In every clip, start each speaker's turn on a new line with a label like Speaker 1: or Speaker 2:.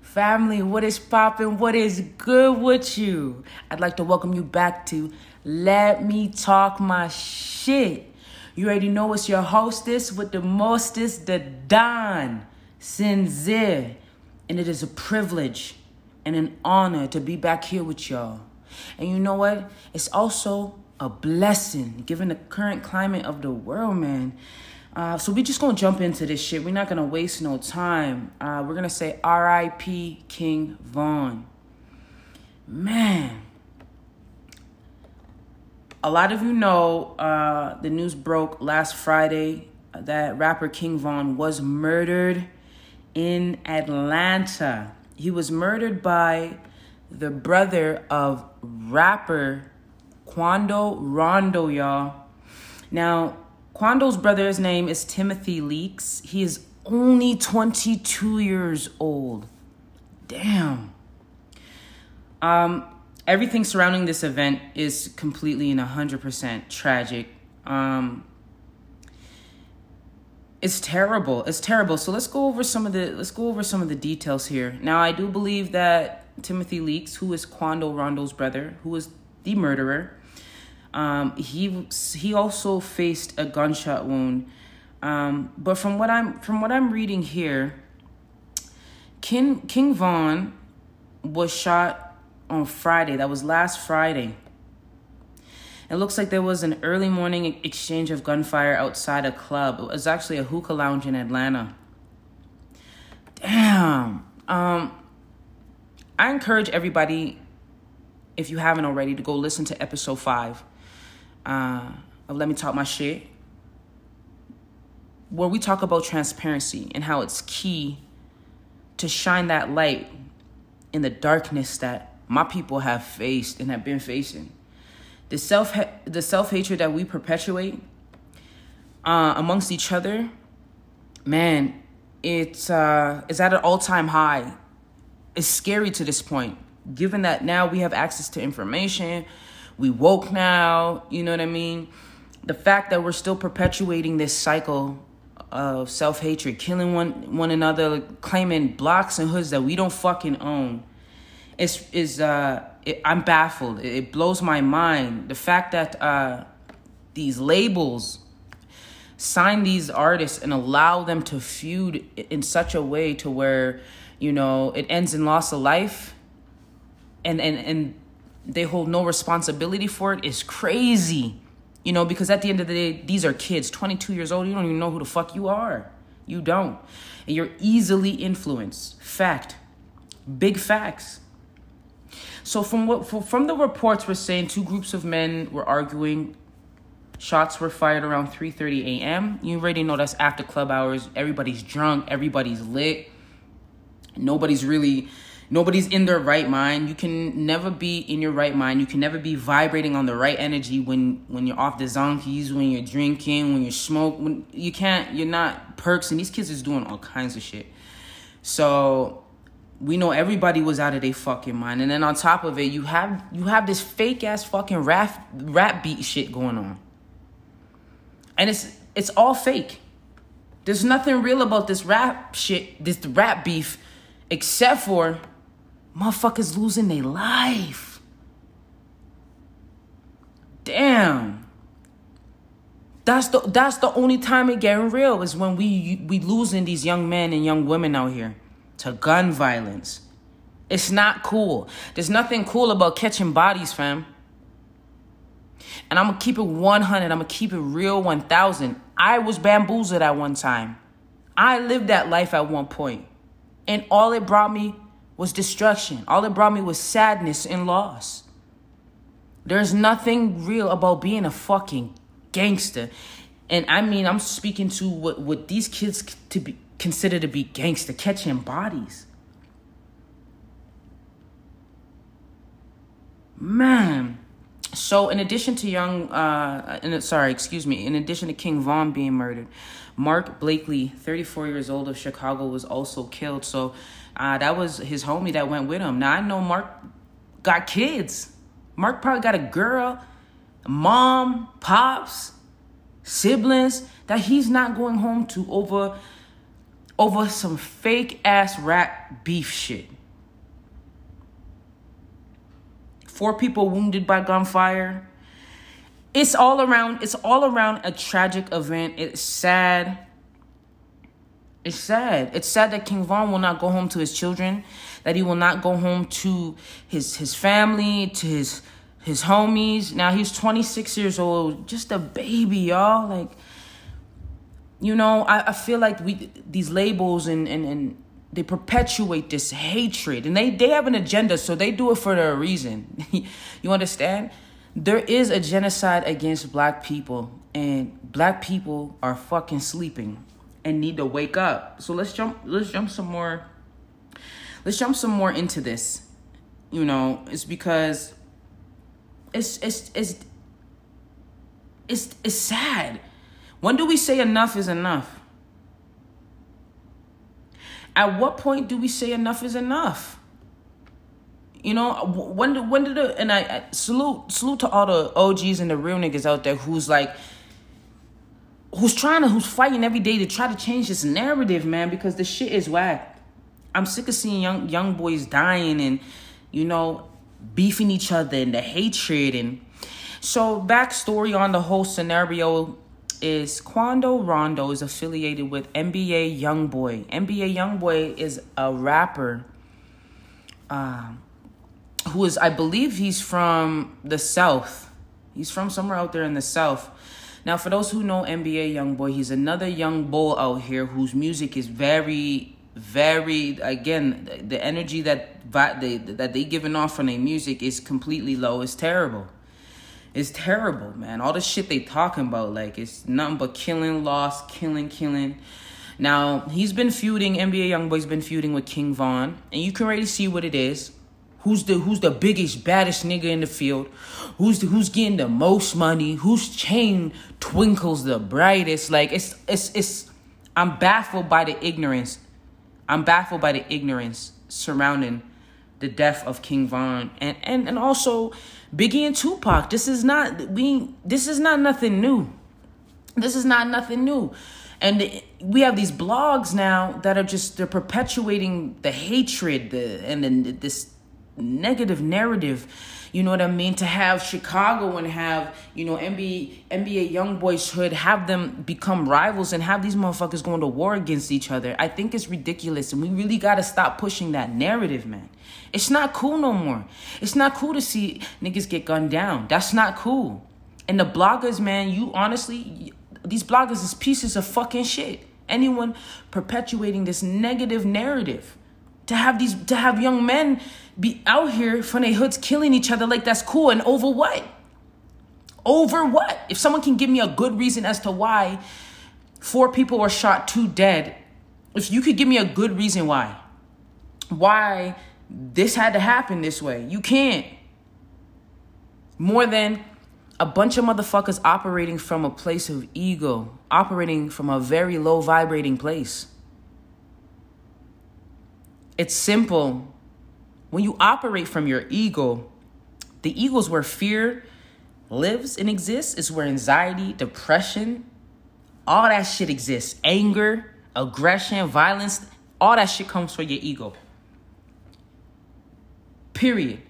Speaker 1: Family, what is poppin'? What is good with you? I'd like to welcome you back to Let Me Talk My Shit. You already know it's your hostess with the mostest, the Don Sinzere. And it is a privilege and an honor to be back here with y'all. And you know what? It's also a blessing given the current climate of the world, man. Uh, so we just gonna jump into this shit. We're not gonna waste no time. Uh, we're gonna say R.I.P. King Von. Man, a lot of you know uh, the news broke last Friday that rapper King Von was murdered in Atlanta. He was murdered by the brother of rapper Quando Rondo, y'all. Now, Quando's brother's name is Timothy Leeks. He is only 22 years old. Damn. Um, everything surrounding this event is completely and 100% tragic. Um, it's terrible. It's terrible. So let's go over some of the let's go over some of the details here. Now, I do believe that Timothy Leeks, who is Quando Rondo's brother, who is the murderer, um, he he also faced a gunshot wound. Um, but from what I'm from what I'm reading here, King King Von was shot on Friday. That was last Friday. It looks like there was an early morning exchange of gunfire outside a club. It was actually a hookah lounge in Atlanta. Damn. Um, I encourage everybody, if you haven't already, to go listen to episode five uh, of Let Me Talk My Shit, where we talk about transparency and how it's key to shine that light in the darkness that my people have faced and have been facing. The self the self hatred that we perpetuate uh, amongst each other, man, it's uh, it's at an all time high. It's scary to this point, given that now we have access to information we woke now, you know what I mean? The fact that we're still perpetuating this cycle of self hatred, killing one one another, claiming blocks and hoods that we don't fucking own, is is uh, it, I'm baffled. It, it, blows my mind. The fact that uh, these labels sign these artists and allow them to feud in such a way to where you know it ends in loss of life, and and and they hold no responsibility for it is crazy. You know, because at the end of the day, these are kids, 22 years old. You don't even know who the fuck you are. You don't. And you're easily influenced. Fact. Big facts. So from what from the reports we're saying two groups of men were arguing. Shots were fired around 3:30 a.m. You already know that's after club hours. Everybody's drunk, everybody's lit. Nobody's really nobody's in their right mind. You can never be in your right mind. You can never be vibrating on the right energy when when you're off the zonkies when you're drinking when you're smoke when you can't you're not perks and these kids is doing all kinds of shit. So we know everybody was out of their fucking mind. And then on top of it you have you have this fake ass fucking rap rap beat shit going on. And it's it's all fake. There's nothing real about this rap shit this rap beef except for Motherfuckers losing their life. Damn. That's the that's the only time it getting real is when we we losing these young men and young women out here to gun violence. It's not cool. There's nothing cool about catching bodies, fam. And I'm gonna keep it 100. I'm gonna keep it real 1000. I was bamboozled at one time. I lived that life at one point. And all it brought me was destruction. All it brought me was sadness and loss. There's nothing real about being a fucking gangster. And I mean, I'm speaking to what, what these kids to be consider to be gangster, catching bodies. Man. So, in addition to young, uh, in, sorry, excuse me, in addition to King Von being murdered, Mark Blakely, 34 years old of Chicago, was also killed. So, uh, that was his homie that went with him. Now I know Mark got kids. Mark probably got a girl, mom, pops, siblings that he's not going home to over over some fake ass rap beef shit. Four people wounded by gunfire. It's all around, it's all around a tragic event. It's sad. It's sad. It's sad that King Von will not go home to his children, that he will not go home to his his family, to his his homies. Now he's 26 years old, just a baby, y'all. Like, you know, I, I feel like we these labels and and and they perpetuate this hatred and they they have an agenda so they do it for a reason you understand there is a genocide against black people and black people are fucking sleeping and need to wake up. So let's jump let's jump some more let's jump some more into this. You know it's because it's it's it's it's, it's sad. When do we say enough is enough? At what point do we say enough is enough? You know, when when did the, and I, I salute salute to all the OGs and the real niggas out there who's like who's trying to who's fighting every day to try to change this narrative, man, because the shit is whack. I'm sick of seeing young young boys dying and you know beefing each other and the hatred and so backstory on the whole scenario is Quando Rondo is affiliated with NBA YoungBoy. NBA YoungBoy is a rapper uh, who is, I believe, he's from the South. He's from somewhere out there in the South. Now, for those who know NBA YoungBoy, he's another young bull out here whose music is very, very again the energy that they that they giving off from their music is completely low. It's terrible. It's terrible, man. All the shit they talking about, like it's nothing but killing, loss, killing, killing. Now he's been feuding. NBA YoungBoy's been feuding with King Von, and you can already see what it is. Who's the who's the biggest, baddest nigga in the field? Who's the, who's getting the most money? Whose chain twinkles the brightest? Like it's it's it's. I'm baffled by the ignorance. I'm baffled by the ignorance surrounding the death of King Von, and and and also Biggie and Tupac. This is not we. This is not nothing new. This is not nothing new. And we have these blogs now that are just they're perpetuating the hatred, the and then this negative narrative. You know what I mean? To have Chicago and have, you know, NBA NBA YoungBoy's hood have them become rivals and have these motherfuckers going to war against each other. I think it's ridiculous and we really gotta stop pushing that narrative, man. It's not cool no more. It's not cool to see niggas get gunned down. That's not cool. And the bloggers, man, you honestly, these bloggers is pieces of fucking shit. Anyone perpetuating this negative narrative to have these to have young men be out here from their hoods killing each other like that's cool and over what? Over what? If someone can give me a good reason as to why four people were shot, two dead, if you could give me a good reason why, why this had to happen this way. You can't. More than a bunch of motherfuckers operating from a place of ego, operating from a very low vibrating place. It's simple. When you operate from your ego, the ego is where fear lives and exists, is where anxiety, depression, all that shit exists. Anger, aggression, violence, all that shit comes from your ego. Period.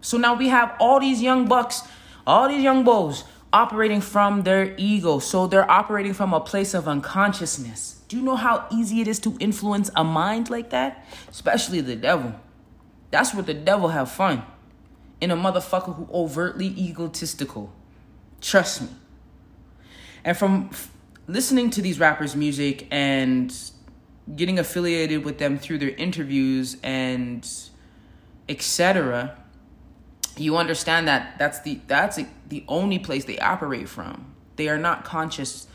Speaker 1: So now we have all these young bucks, all these young bulls operating from their ego. So they're operating from a place of unconsciousness. Do you know how easy it is to influence a mind like that? Especially the devil. That's where the devil have fun. In a motherfucker who overtly egotistical. Trust me. And from f- listening to these rappers' music and getting affiliated with them through their interviews and etc you understand that that's the that's the only place they operate from they are not conscious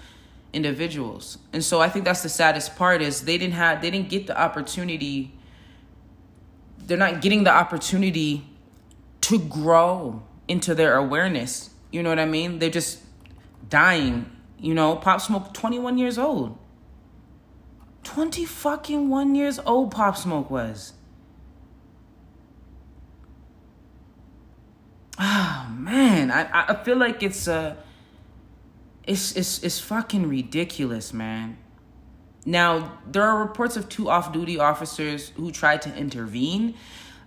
Speaker 1: individuals. And so i think that's the saddest part is they didn't have they didn't get the opportunity they're not getting the opportunity to grow into their awareness. You know what i mean? They're just dying you know? Pop smoke 21 years old. 20 fucking 1 years old pop smoke was. Oh man, I I feel like it's uh it's it's it's fucking ridiculous, man. Now, there are reports of two off duty officers who tried to intervene.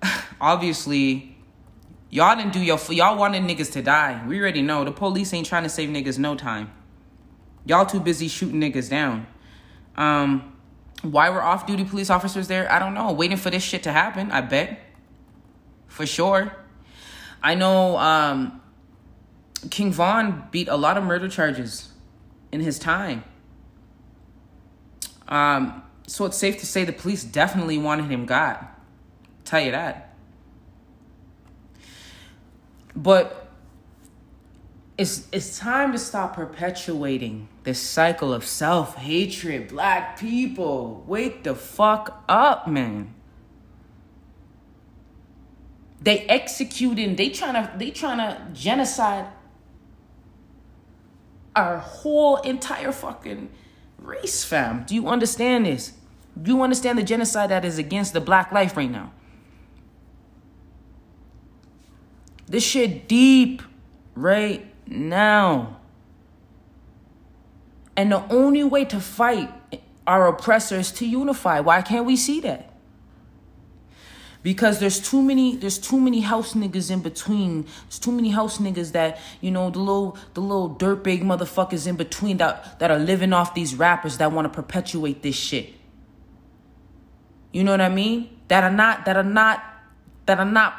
Speaker 1: Obviously, y'all didn't do your y'all wanted niggas to die. We already know the police ain't trying to save niggas no time. Y'all too busy shooting niggas down. Um, why were off duty police officers there? I don't know. Waiting for this shit to happen, I bet. For sure. I know um, King Von beat a lot of murder charges in his time. Um, so it's safe to say the police definitely wanted him got. tell you that. But it's it's time to stop perpetuating this cycle of self-hatred. Black people, wake the fuck up, man. They executing, they trying to they trying to genocide our whole entire fucking race, fam. Do you understand this? Do you understand the genocide that is against the black life right now? This shit deep right now. And the only way to fight our oppressors to unify. Why can't we see that? Because there's too many there's too many house niggas in between. There's too many house niggas that you know the little the little dirtbag motherfuckers in between that that are living off these rappers that want to perpetuate this shit. You know what i mean? That are not that are not that are not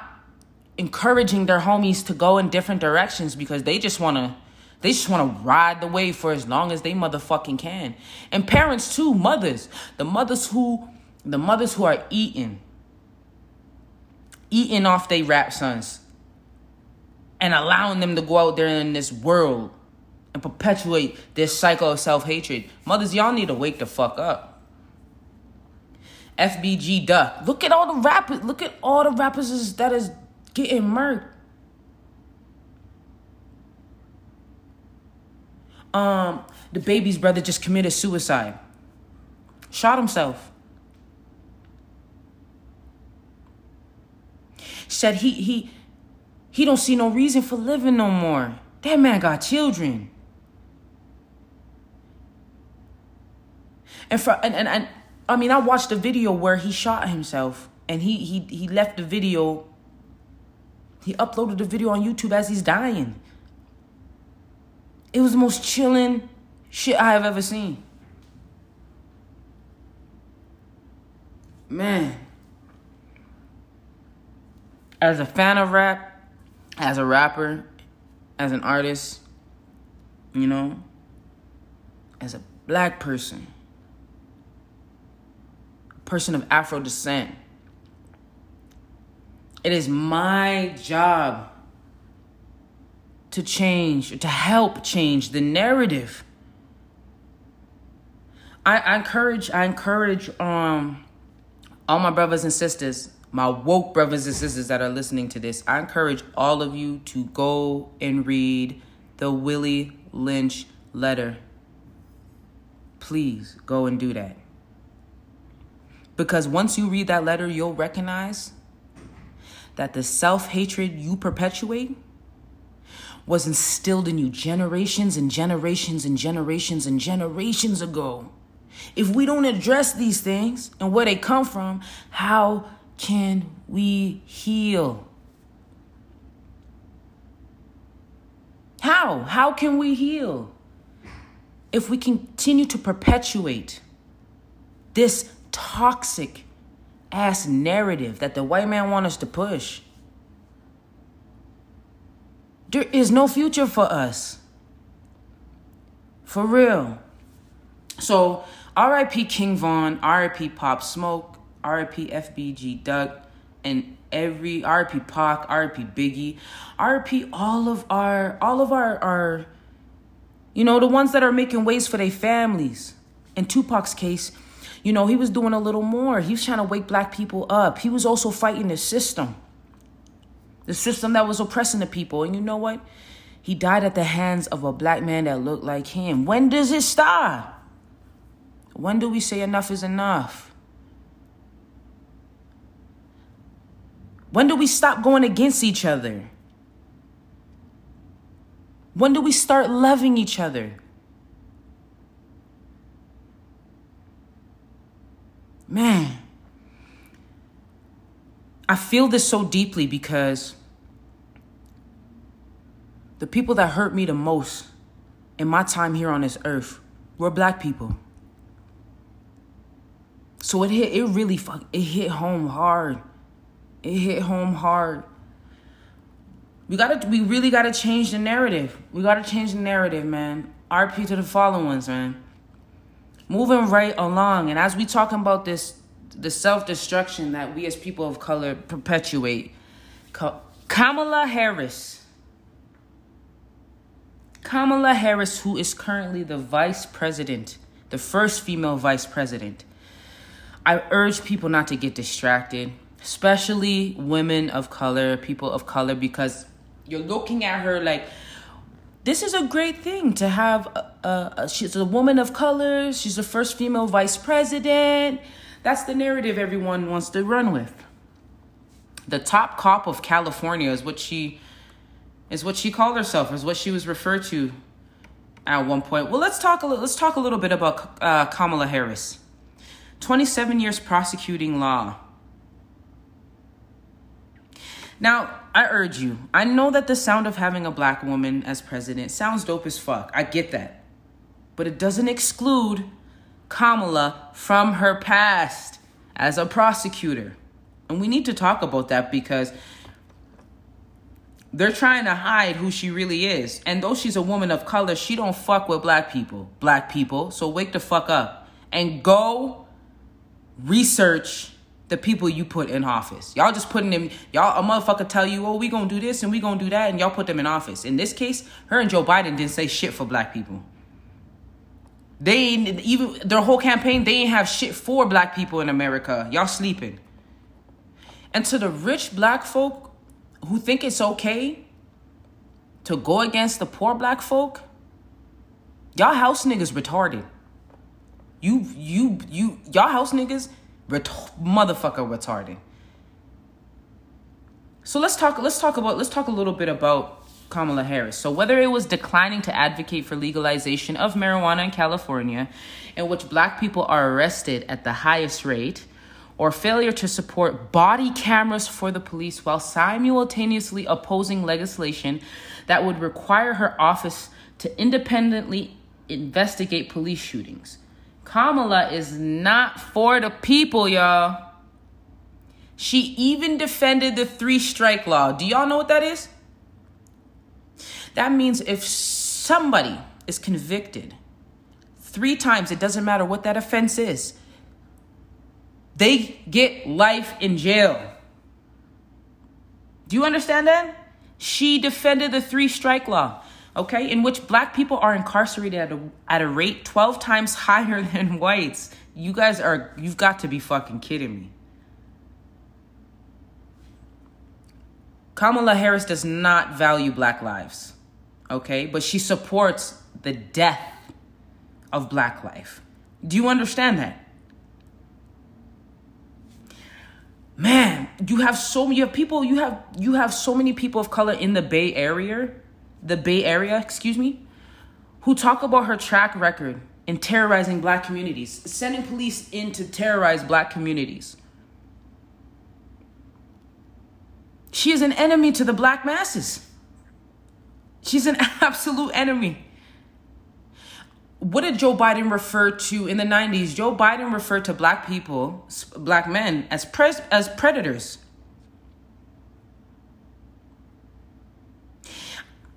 Speaker 1: encouraging their homies to go in different directions because they just want to they just want to ride the wave for as long as they motherfucking can. And parents too mothers. The mothers who the mothers who are eating eating off their rap sons and allowing them to go out there in this world and perpetuate this cycle of self-hatred. Mothers, y'all need to wake the fuck up. FBG Duck. Look at all the rappers. Look at all the rappers that is getting murked. Um, the baby's brother just committed suicide. Shot himself. Said he he he don't see no reason for living no more. That man got children. And for and, and, and I mean I watched a video where he shot himself and he he he left the video he uploaded the video on YouTube as he's dying. It was the most chilling shit I have ever seen. Man as a fan of rap, as a rapper, as an artist, you know, as a black person, a person of Afro descent, it is my job to change, to help change the narrative. I, I encourage, I encourage um all my brothers and sisters my woke brothers and sisters that are listening to this, I encourage all of you to go and read the Willie Lynch letter. Please go and do that. Because once you read that letter, you'll recognize that the self hatred you perpetuate was instilled in you generations and generations and generations and generations ago. If we don't address these things and where they come from, how can we heal? How? How can we heal? If we continue to perpetuate this toxic ass narrative that the white man wants us to push, there is no future for us. For real. So, RIP King Von, RIP Pop Smoke, RIP FBG Duck, and every RIP Pac, RIP Biggie, RIP all of our all of our our you know the ones that are making ways for their families. In Tupac's case, you know, he was doing a little more. He was trying to wake black people up. He was also fighting the system. The system that was oppressing the people. And you know what? He died at the hands of a black man that looked like him. When does it stop? When do we say enough is enough? When do we stop going against each other? When do we start loving each other? Man, I feel this so deeply because the people that hurt me the most in my time here on this earth were black people. So it hit it really fuck it hit home hard. It hit home hard. We gotta we really gotta change the narrative. We gotta change the narrative, man. RP to the fallen ones, man. Moving right along, and as we talking about this the self-destruction that we as people of color perpetuate. Kamala Harris. Kamala Harris, who is currently the vice president, the first female vice president I urge people not to get distracted, especially women of color, people of color, because you're looking at her like this is a great thing to have. A, a, a, she's a woman of color. She's the first female vice president. That's the narrative everyone wants to run with. The top cop of California is what she is what she called herself, is what she was referred to at one point. Well, let's talk a little, let's talk a little bit about uh, Kamala Harris. 27 years prosecuting law. Now, I urge you, I know that the sound of having a black woman as president sounds dope as fuck. I get that. But it doesn't exclude Kamala from her past as a prosecutor. And we need to talk about that because they're trying to hide who she really is. And though she's a woman of color, she don't fuck with black people. Black people. So wake the fuck up and go research the people you put in office. Y'all just putting them, y'all, a motherfucker tell you, oh, we gonna do this and we gonna do that, and y'all put them in office. In this case, her and Joe Biden didn't say shit for black people. They ain't even their whole campaign, they ain't have shit for black people in America. Y'all sleeping. And to the rich black folk who think it's okay to go against the poor black folk, y'all house niggas retarded. You, you, you, y'all house niggas, ret- motherfucker retarded. So let's talk. Let's talk about. Let's talk a little bit about Kamala Harris. So whether it was declining to advocate for legalization of marijuana in California, in which black people are arrested at the highest rate, or failure to support body cameras for the police while simultaneously opposing legislation that would require her office to independently investigate police shootings. Kamala is not for the people, y'all. She even defended the three strike law. Do y'all know what that is? That means if somebody is convicted three times, it doesn't matter what that offense is, they get life in jail. Do you understand that? She defended the three strike law okay, in which black people are incarcerated at a, at a rate 12 times higher than whites. You guys are, you've got to be fucking kidding me. Kamala Harris does not value black lives, okay, but she supports the death of black life. Do you understand that? Man, you have so you have people you have you have so many people of color in the Bay Area the Bay Area, excuse me, who talk about her track record in terrorizing black communities, sending police in to terrorize black communities. She is an enemy to the black masses. She's an absolute enemy. What did Joe Biden refer to in the 90s? Joe Biden referred to black people, black men, as, pres- as predators.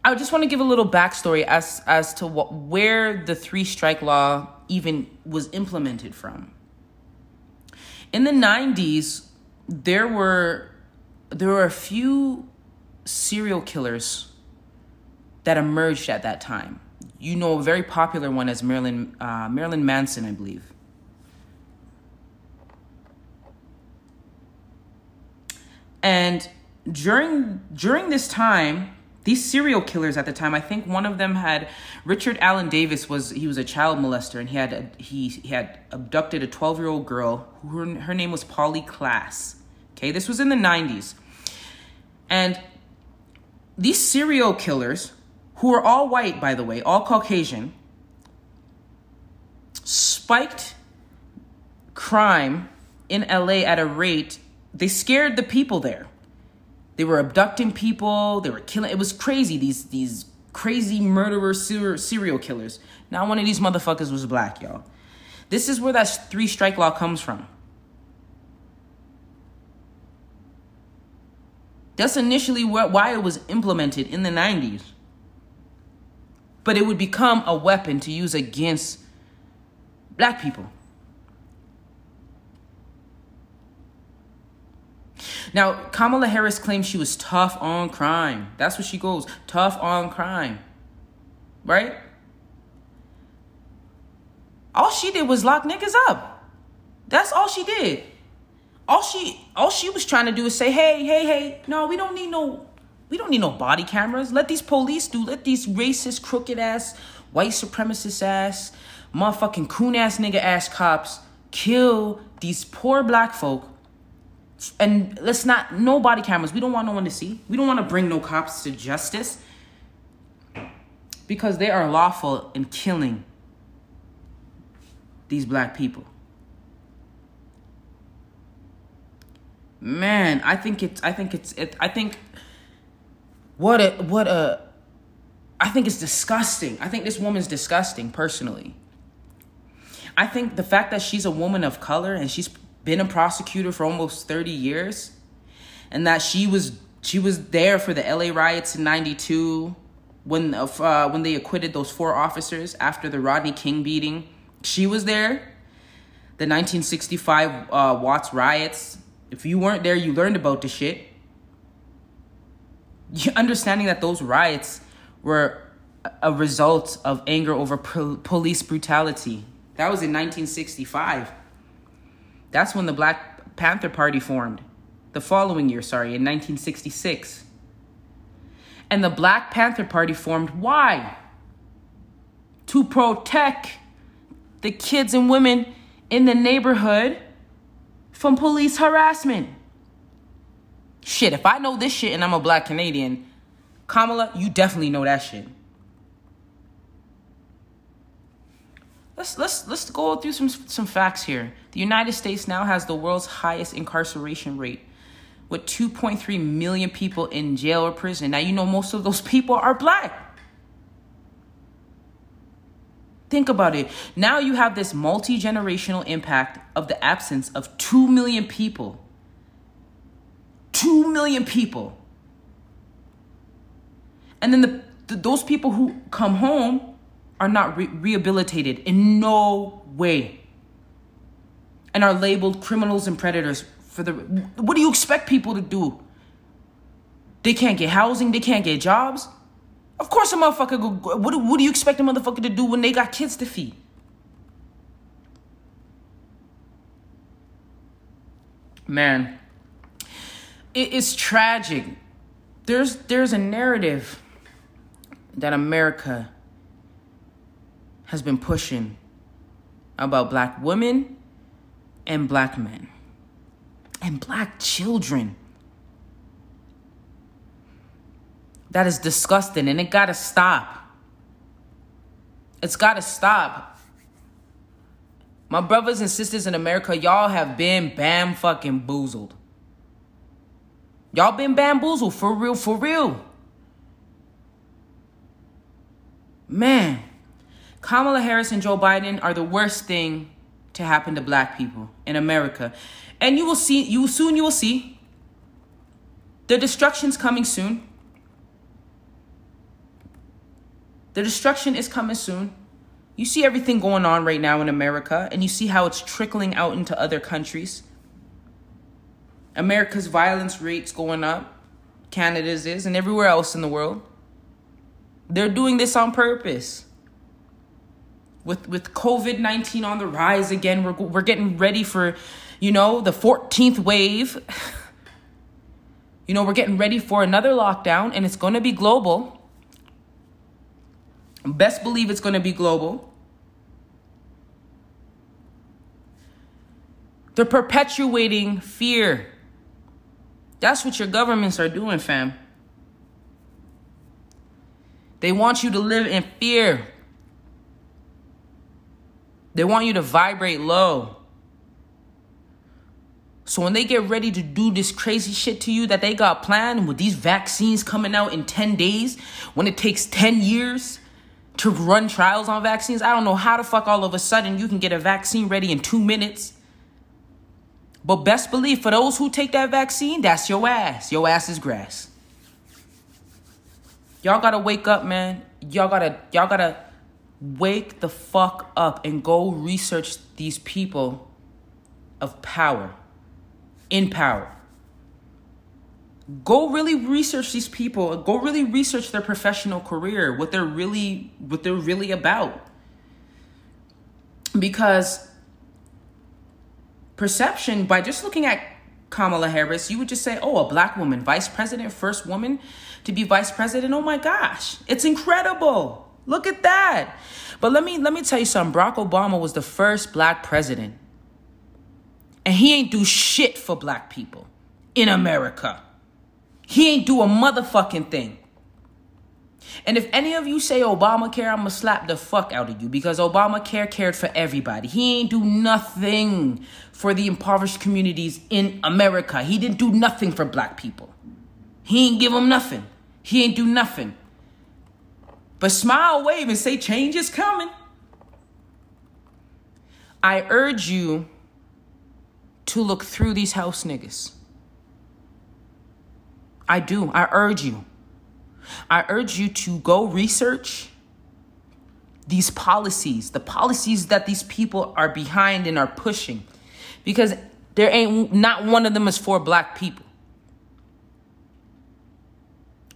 Speaker 1: I just want to give a little backstory as as to what, where the three strike law even was implemented from. In the 90s, there were there were a few serial killers that emerged at that time. You know, a very popular one as Marilyn uh, Marilyn Manson, I believe. And during during this time, these serial killers at the time i think one of them had richard allen davis was he was a child molester and he had a, he, he had abducted a 12 year old girl. Her, her name was Polly Klaas. Okay this was in the 90s and these serial killers who are all white by the way all caucasian spiked crime in la at a rate they scared the people there. They were abducting people, they were killing it was crazy these these crazy murderer serial killers. Not one of these motherfuckers was black, y'all. This is where that three strike law comes from. That's initially why it was implemented in the 90s. But it would become a weapon to use against black people. Now, Kamala Harris claims she was tough on crime. That's what she goes tough on crime. Right? All she did was lock niggas up. That's all she did. All she all she was trying to do is say, "Hey, hey, hey, no, we don't need no we don't need no body cameras. Let these police do. Let these racist, crooked ass, white supremacist ass, motherfucking coon ass nigga ass cops kill these poor black folk and let's not no body cameras. We don't want no one to see. We don't want to bring no cops to justice because they are lawful in killing these black people. Man i think it's i think it's it, i think what a what a i think it's disgusting. I think this woman's disgusting personally. I think the fact that she's a woman of color and she's been a prosecutor for almost 30 years and that she was she was there for the LA riots in 92 when uh, when they acquitted those four officers after the Rodney King beating. She was there. The 1965 uh, Watts riots. If you weren't there, you learned about the shit. Understanding that those riots were a result of anger over police brutality. That was in 1965. That's when the Black Panther Party formed. The following year, sorry, in 1966. And the Black Panther Party formed why? To protect the kids and women in the neighborhood from police harassment. Shit, if I know this shit and I'm a black Canadian, Kamala, you definitely know that shit. Let's let's let's go through some some facts here. The United States now has the world's highest incarceration rate with 2.3 million people in jail or prison. Now you know most of those people are black. Think about it. Now you have this multi-generational impact of the absence of 2 million people. 2 million people. And then the, the those people who come home are not re- rehabilitated in no way and are labeled criminals and predators for the what do you expect people to do? They can't get housing they can't get jobs? Of course a motherfucker go, what, what do you expect a motherfucker to do when they got kids to feed? Man it is tragic. There's there's a narrative that america has been pushing about black women and black men and black children. That is disgusting and it gotta stop. It's gotta stop. My brothers and sisters in America, y'all have been bam fucking boozled. Y'all been bamboozled for real, for real. Man. Kamala Harris and Joe Biden are the worst thing to happen to black people in America. And you will see, you soon you will see the destruction's coming soon. The destruction is coming soon. You see everything going on right now in America, and you see how it's trickling out into other countries. America's violence rates going up, Canada's is, and everywhere else in the world. They're doing this on purpose with with COVID nineteen on the rise again. We're we're getting ready for, you know, the fourteenth wave. you know, we're getting ready for another lockdown, and it's going to be global. Best believe it's going to be global. They're perpetuating fear. That's what your governments are doing, fam. They want you to live in fear. They want you to vibrate low. So when they get ready to do this crazy shit to you that they got planned with these vaccines coming out in 10 days, when it takes 10 years to run trials on vaccines, I don't know how the fuck all of a sudden you can get a vaccine ready in two minutes. But best believe for those who take that vaccine, that's your ass. Your ass is grass. Y'all gotta wake up, man. Y'all gotta, y'all gotta wake the fuck up and go research these people of power in power. Go really research these people. Go really research their professional career, what they're really what they're really about. Because perception by just looking at Kamala Harris, you would just say, "Oh, a black woman, vice president, first woman to be vice president. Oh my gosh, it's incredible. Look at that." But let me let me tell you something. Barack Obama was the first black president and he ain't do shit for black people in America. He ain't do a motherfucking thing. And if any of you say Obamacare, I'm gonna slap the fuck out of you because Obamacare cared for everybody. He ain't do nothing for the impoverished communities in America. He didn't do nothing for black people. He ain't give them nothing. He ain't do nothing. But smile, wave, and say change is coming. I urge you to look through these house niggas. I do. I urge you. I urge you to go research these policies, the policies that these people are behind and are pushing. Because there ain't not one of them is for black people.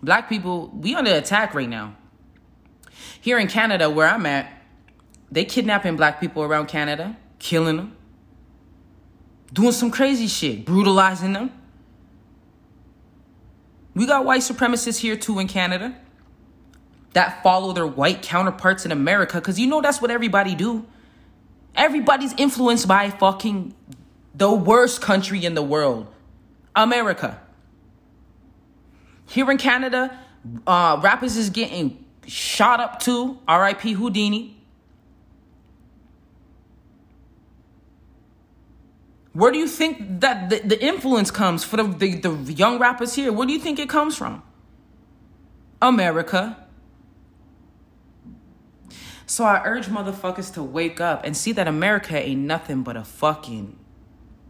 Speaker 1: Black people, we under attack right now. Here in Canada, where I'm at, they kidnapping black people around Canada, killing them, doing some crazy shit, brutalizing them. We got white supremacists here too in Canada that follow their white counterparts in America because you know that's what everybody do. Everybody's influenced by fucking the worst country in the world, America. Here in Canada, uh, rappers is getting shot up too. R.I.P. Houdini. Where do you think that the, the influence comes for the, the, the young rappers here? Where do you think it comes from? America. So I urge motherfuckers to wake up and see that America ain't nothing but a fucking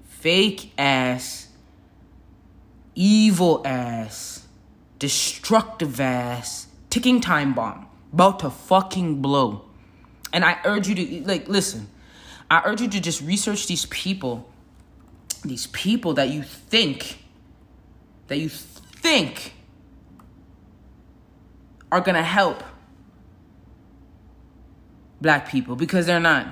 Speaker 1: fake ass, evil ass, destructive ass, ticking time bomb about to fucking blow. And I urge you to, like, listen, I urge you to just research these people these people that you think that you think are to help black people because they're not.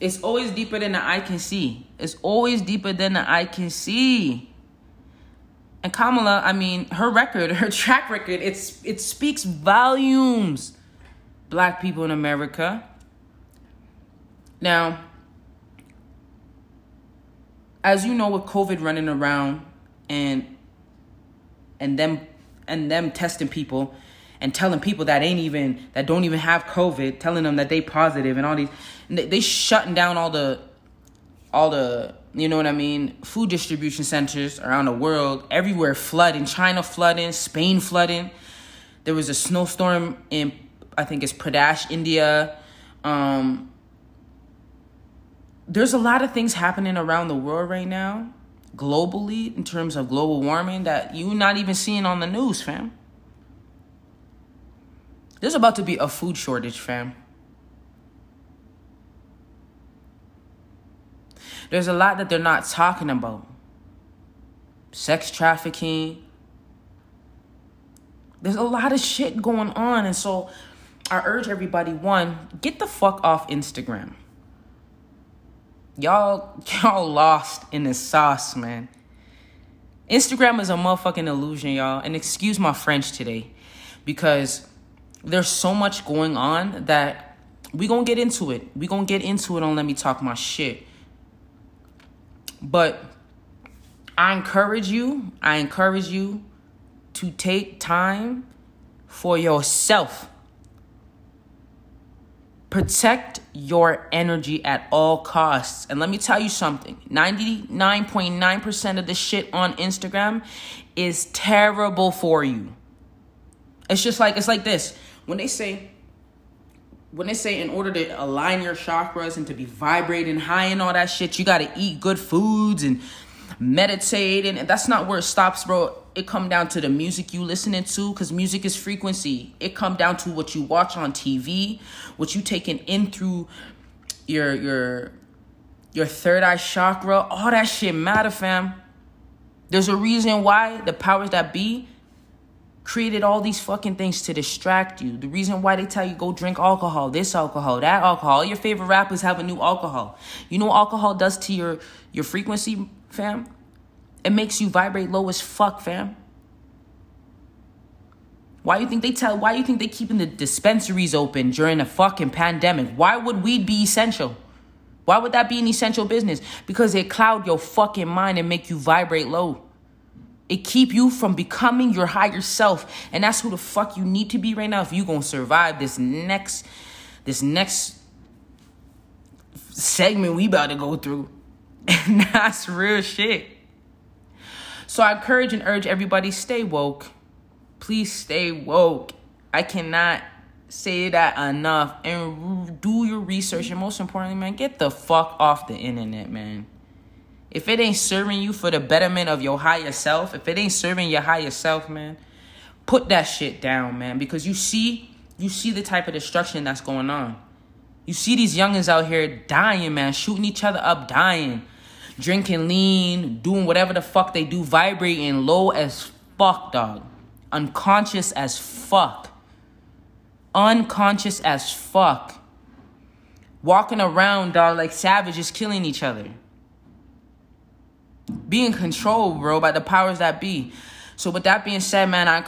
Speaker 1: It's always deeper than the eye can see. It's always deeper than the eye can see. And Kamala, I mean, her record, her track record, it's it speaks volumes. Black people in America. Now, as you know, with COVID running around and and them and them testing people and telling people that ain't even that don't even have COVID, telling them that they positive and all these, they, they shutting down all the all the you know what I mean, food distribution centers around the world, everywhere flooding, China flooding, Spain flooding. There was a snowstorm in I think it's Pradesh, India. Um, there's a lot of things happening around the world right now, globally, in terms of global warming, that you're not even seeing on the news, fam. There's about to be a food shortage, fam. There's a lot that they're not talking about. Sex trafficking. There's a lot of shit going on. And so I urge everybody one, get the fuck off Instagram. Y'all, y'all lost in the sauce, man. Instagram is a motherfucking illusion, y'all. And excuse my French today because there's so much going on that we gonna get into it. We gonna get into it on Let Me Talk My Shit. But I encourage you, I encourage you to take time for yourself. Protect your energy at all costs. And let me tell you something 99.9% of the shit on Instagram is terrible for you. It's just like, it's like this. When they say, when they say in order to align your chakras and to be vibrating high and all that shit, you got to eat good foods and meditate and that's not where it stops, bro. It come down to the music you listening to cuz music is frequency. It come down to what you watch on TV, what you taking in through your your your third eye chakra, all that shit matter, fam. There's a reason why the powers that be created all these fucking things to distract you. The reason why they tell you go drink alcohol, this alcohol, that alcohol. Your favorite rappers have a new alcohol. You know what alcohol does to your your frequency, fam? It makes you vibrate low as fuck, fam. Why you think they tell why you think they keeping the dispensaries open during a fucking pandemic? Why would weed be essential? Why would that be an essential business? Because it cloud your fucking mind and make you vibrate low. It keep you from becoming your higher self. And that's who the fuck you need to be right now if you gonna survive this next this next segment we about to go through. And that's real shit. So I encourage and urge everybody stay woke. Please stay woke. I cannot say that enough. And do your research. And most importantly, man, get the fuck off the internet, man. If it ain't serving you for the betterment of your higher self, if it ain't serving your higher self, man, put that shit down, man. Because you see, you see the type of destruction that's going on. You see these youngins out here dying, man, shooting each other up, dying, drinking lean, doing whatever the fuck they do, vibrating low as fuck, dog. Unconscious as fuck. Unconscious as fuck. Walking around, dog, like savages killing each other be in control, bro, by the powers that be. So with that being said, man, I